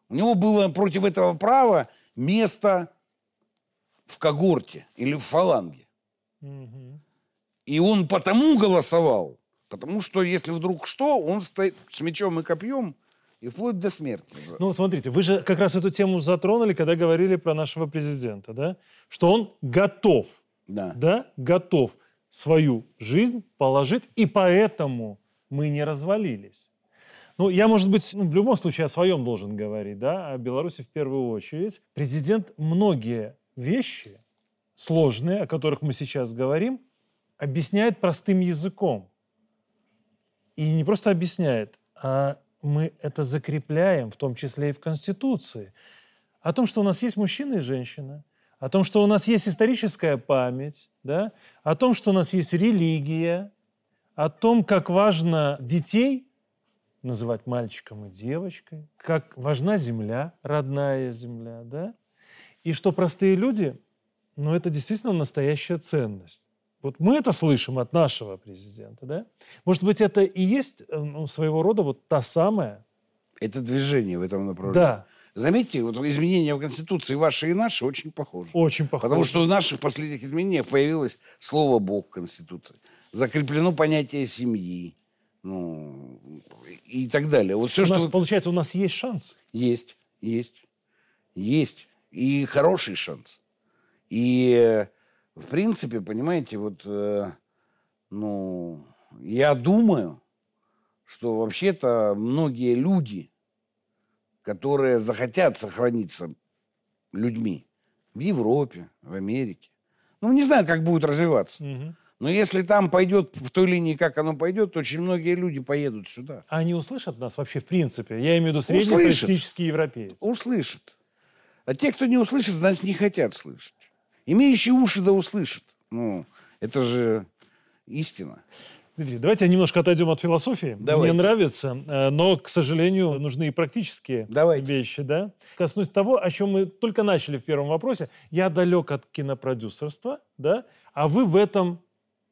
У него было против этого права место в когорте или в фаланге. Угу. И он потому голосовал, потому что если вдруг что, он стоит с мечом и копьем и вплоть до смерти. Ну, смотрите, вы же как раз эту тему затронули, когда говорили про нашего президента, да? Что он готов, да, да готов свою жизнь положить, и поэтому мы не развалились. Ну, я, может быть, ну, в любом случае о своем должен говорить, да, о Беларуси в первую очередь. Президент многие вещи сложные, о которых мы сейчас говорим, объясняет простым языком. И не просто объясняет, а мы это закрепляем, в том числе и в Конституции. О том, что у нас есть мужчина и женщина, о том, что у нас есть историческая память, да? о том, что у нас есть религия, о том, как важно детей называть мальчиком и девочкой, как важна земля, родная земля, да, и что простые люди, ну, это действительно настоящая ценность. Вот мы это слышим от нашего президента, да? Может быть, это и есть э, ну, своего рода вот та самая... Это движение в этом направлении. Да. Заметьте, вот изменения в Конституции ваши и наши очень похожи. Очень похоже. Потому что в наших последних изменениях появилось слово «Бог» в Конституции. Закреплено понятие семьи. Ну, и так далее. Вот все, у что... нас, получается, у нас есть шанс? Есть, есть, есть. И хороший шанс. И, в принципе, понимаете, вот, э, ну, я думаю, что вообще-то многие люди, которые захотят сохраниться людьми в Европе, в Америке, ну, не знаю, как будет развиваться. Угу. Но если там пойдет в той линии, как оно пойдет, то очень многие люди поедут сюда. А они услышат нас вообще в принципе? Я имею в виду среднестатистический европеец. Услышат. А те, кто не услышит, значит, не хотят слышать. Имеющие уши да услышат. Ну, это же истина. Дмитрий, давайте немножко отойдем от философии. Давайте. Мне нравится, э, но, к сожалению, нужны и практические Давайте. вещи. Да? Коснусь того, о чем мы только начали в первом вопросе. Я далек от кинопродюсерства, да? а вы в этом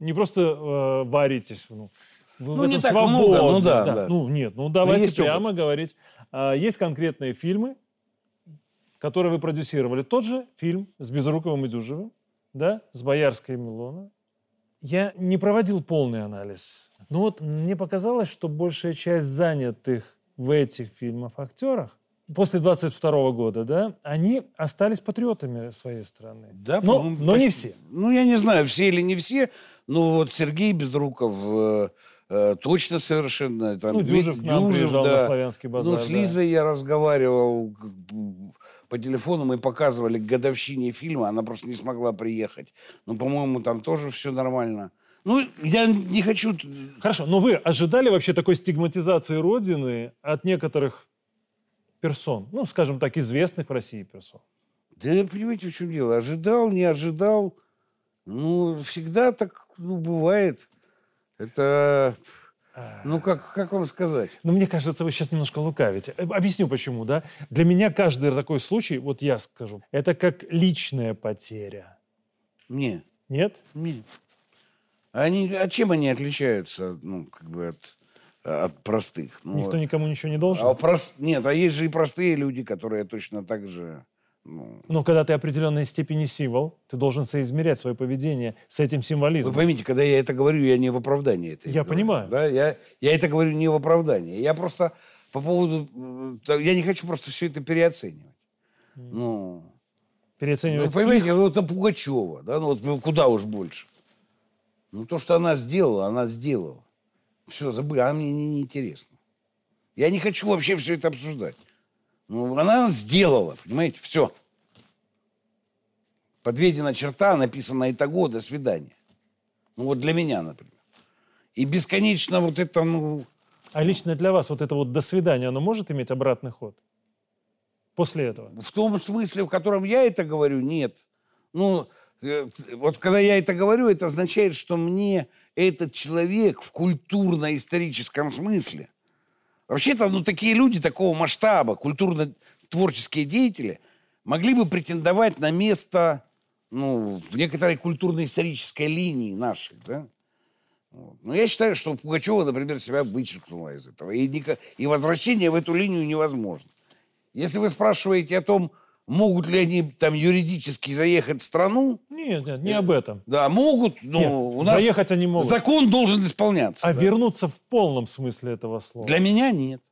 не просто э, варитесь, ну, вы Ну, в не так свободны. много, ну да, да. Ну, нет, ну давайте есть прямо говорить. А, есть конкретные фильмы, которые вы продюсировали. Тот же фильм с Безруковым и Дюжевым, да, с Боярской и Милона. Я не проводил полный анализ. Но вот мне показалось, что большая часть занятых в этих фильмах актерах после 22 года, да, они остались патриотами своей страны. Да, но, но не все. Ну, я не знаю, все или не все, но вот Сергей Безруков э, э, точно совершенно. Там, Ну, Дюжев к нам Дюжев, приезжал да. на Славянский базар. Ну, с да. Лизой я разговаривал по телефону, мы показывали к годовщине фильма, она просто не смогла приехать. Но, по-моему, там тоже все нормально. Ну, я не хочу... Хорошо, но вы ожидали вообще такой стигматизации Родины от некоторых персон? Ну, скажем так, известных в России персон. Да, понимаете, в чем дело? Ожидал, не ожидал. Ну, всегда так ну, бывает. Это, ну, как, как вам сказать? Но мне кажется, вы сейчас немножко лукавите. Э, Объясню почему, да? Для меня каждый такой случай, вот я скажу, это как личная потеря. Не, Нет? не. Они, а чем они отличаются, ну, как бы от, от простых? Ну, Никто никому ничего не должен. а прос- Нет, а есть же и простые люди, которые точно так же... Ну, Но когда ты определенной степени символ, ты должен соизмерять свое поведение с этим Вы символизмом. поймите, когда я это говорю, я не в оправдании это Я говорю, понимаю. Да? Я, я это говорю не в оправдании. Я просто по поводу... э, Я не хочу просто все это переоценивать. Ну, ну, Переоценивать понимаете, вот это Пугачева, да, ну вот ну, куда уж больше. Ну, то, что она сделала, она сделала. Все, забыли, а мне не, не интересно. Я не хочу вообще все это обсуждать. Ну, она сделала, понимаете, все. Подведена черта, написано «Итого», «До свидания». Ну, вот для меня, например. И бесконечно вот это, ну, А лично для вас вот это вот «до свидания», оно может иметь обратный ход? После этого? В том смысле, в котором я это говорю, нет. Ну, э, вот когда я это говорю, это означает, что мне этот человек в культурно-историческом смысле, вообще-то, ну, такие люди такого масштаба, культурно-творческие деятели, могли бы претендовать на место, ну, в некоторой культурно-исторической линии нашей, да? Вот. Но я считаю, что Пугачева, например, себя вычеркнула из этого. И, и возвращение в эту линию невозможно. Если вы спрашиваете о том, могут ли они там юридически заехать в страну, Нет, нет, не об этом. да, могут, но Нет, у нас заехать они могут. закон должен исполняться. А да. вернуться в полном смысле этого слова. Для меня нет.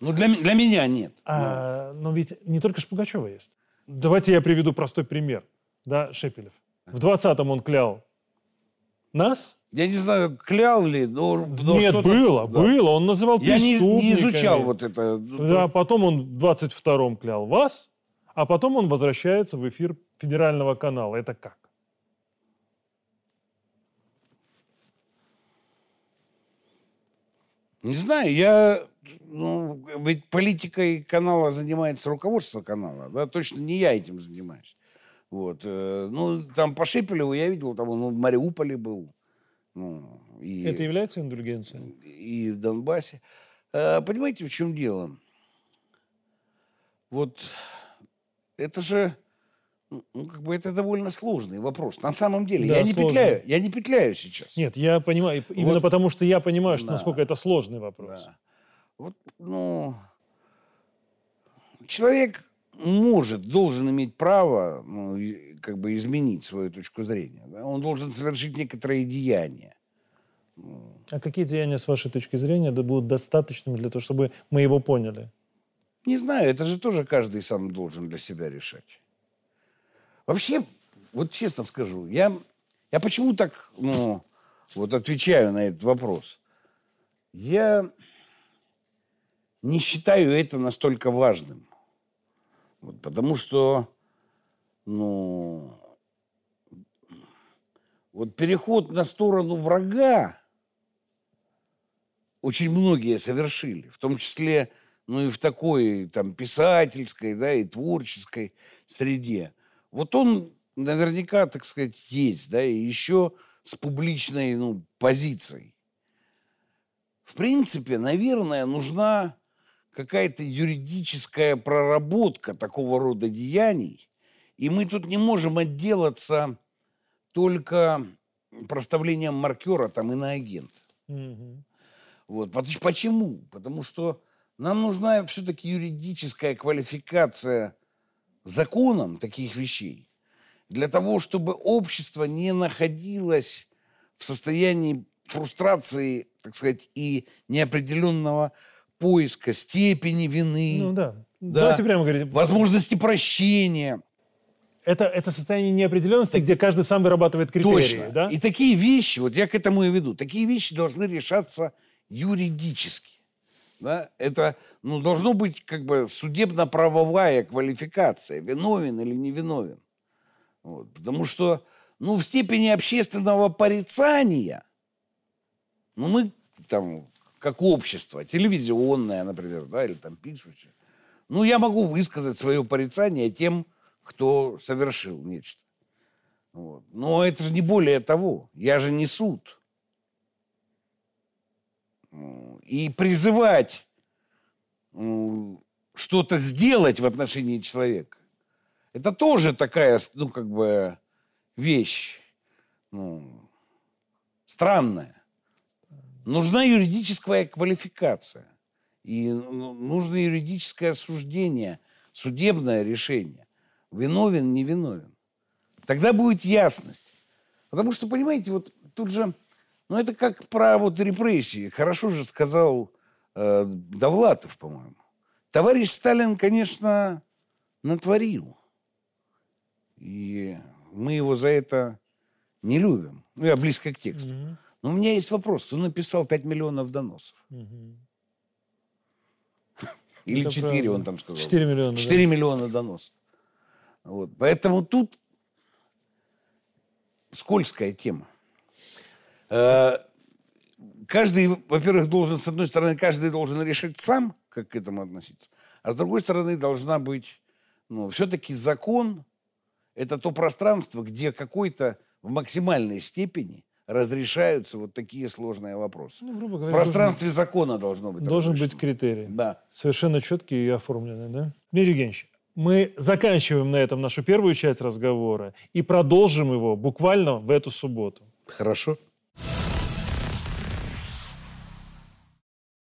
Ну, для, для меня нет. А, но ведь не только Шпугачева есть. Давайте я приведу простой пример. Да, Шепелев. В 20-м он клял нас. Я не знаю, клял ли, но... но Нет, было, да. было. Он называл Я не, не изучал вот это. Да, потом он в 22-м клял вас, а потом он возвращается в эфир федерального канала. Это как? Не знаю, я... Ну, ведь политикой канала занимается руководство канала, да, точно не я этим занимаюсь. Вот. э, Ну, там по Шепелеву я видел, там он в Мариуполе был. Ну, и, Это является индульгенцией? и в Донбассе. А, понимаете, в чем дело? Вот это же, ну, ну, как бы это довольно сложный вопрос. На самом деле, Да, я не сложный. петляю, я не петляю сейчас. Нет, я понимаю, именно Вот. потому что я понимаю, что Да. насколько это сложный вопрос. Да. Вот, ну, человек может, должен иметь право, ну, как бы изменить свою точку зрения. да. Он должен совершить некоторые деяния. А какие деяния, с вашей точки зрения, будут достаточными для того, чтобы мы его поняли? Не знаю, это же тоже каждый сам должен для себя решать. Вообще, вот честно скажу, я, я почему так, ну, вот отвечаю на этот вопрос. Я не считаю это настолько важным. Вот, потому что, ну, вот переход на сторону врага очень многие совершили, в том числе, ну и в такой там писательской, да, и творческой среде. Вот он наверняка, так сказать, есть, да, и еще с публичной, ну, позицией. В принципе, наверное, нужна какая-то юридическая проработка такого рода деяний, и мы тут не можем отделаться только проставлением маркера там иноагент. Мгм. Вот. Пот- Почему? Потому что нам нужна все-таки юридическая квалификация законом таких вещей для того, чтобы общество не находилось в состоянии фрустрации, так сказать, и неопределенного поиска степени вины, Ну да. Да. Давайте прямо говорить. возможности прощения. Это, это состояние неопределенности, где каждый сам вырабатывает критерии, Точно. да? И такие вещи, вот я к этому и веду, такие вещи должны решаться юридически. Да? Это ну, должно быть как бы судебно-правовая квалификация, виновен или не виновен. Вот. Потому что ну, в степени общественного порицания, ну, мы там, как общество, телевизионное, например, да, или там пишущее, ну, я могу высказать свое порицание тем, кто совершил нечто. Вот. Но это же не более того. Я же не суд. И призывать что-то сделать в отношении человека, это тоже такая, ну, как бы, вещь, ну, странная. Нужна юридическая квалификация. И ну, нужно юридическое осуждение, судебное решение. Виновен, не виновен. Тогда будет ясность. Потому что, понимаете, вот тут же, ну это как про вот репрессии. Хорошо же сказал э, Довлатов, по-моему. Товарищ Сталин, конечно, натворил. И мы его за это не любим. Ну, я близко к тексту. Мгм. Но у меня есть вопрос. Кто написал 5 миллионов доносов? Мгм. Или Это 4, правда. он там сказал. 4 миллиона. да. 4 миллиона доносов. Вот. Поэтому тут скользкая тема. Э, Каждый, во-первых, должен, с одной стороны, каждый должен решить сам, как к этому относиться, а с другой стороны, должна быть, ну, все-таки закон – это то пространство, где какой-то в максимальной степени разрешаются вот такие сложные вопросы. Ну, грубо В говоря, пространстве закона должно быть должен, должен быть критерий. Да. Совершенно четкий и оформленный, да? Дмитрий Евгеньевич, мы заканчиваем на этом нашу первую часть разговора и продолжим его буквально в эту субботу. Хорошо.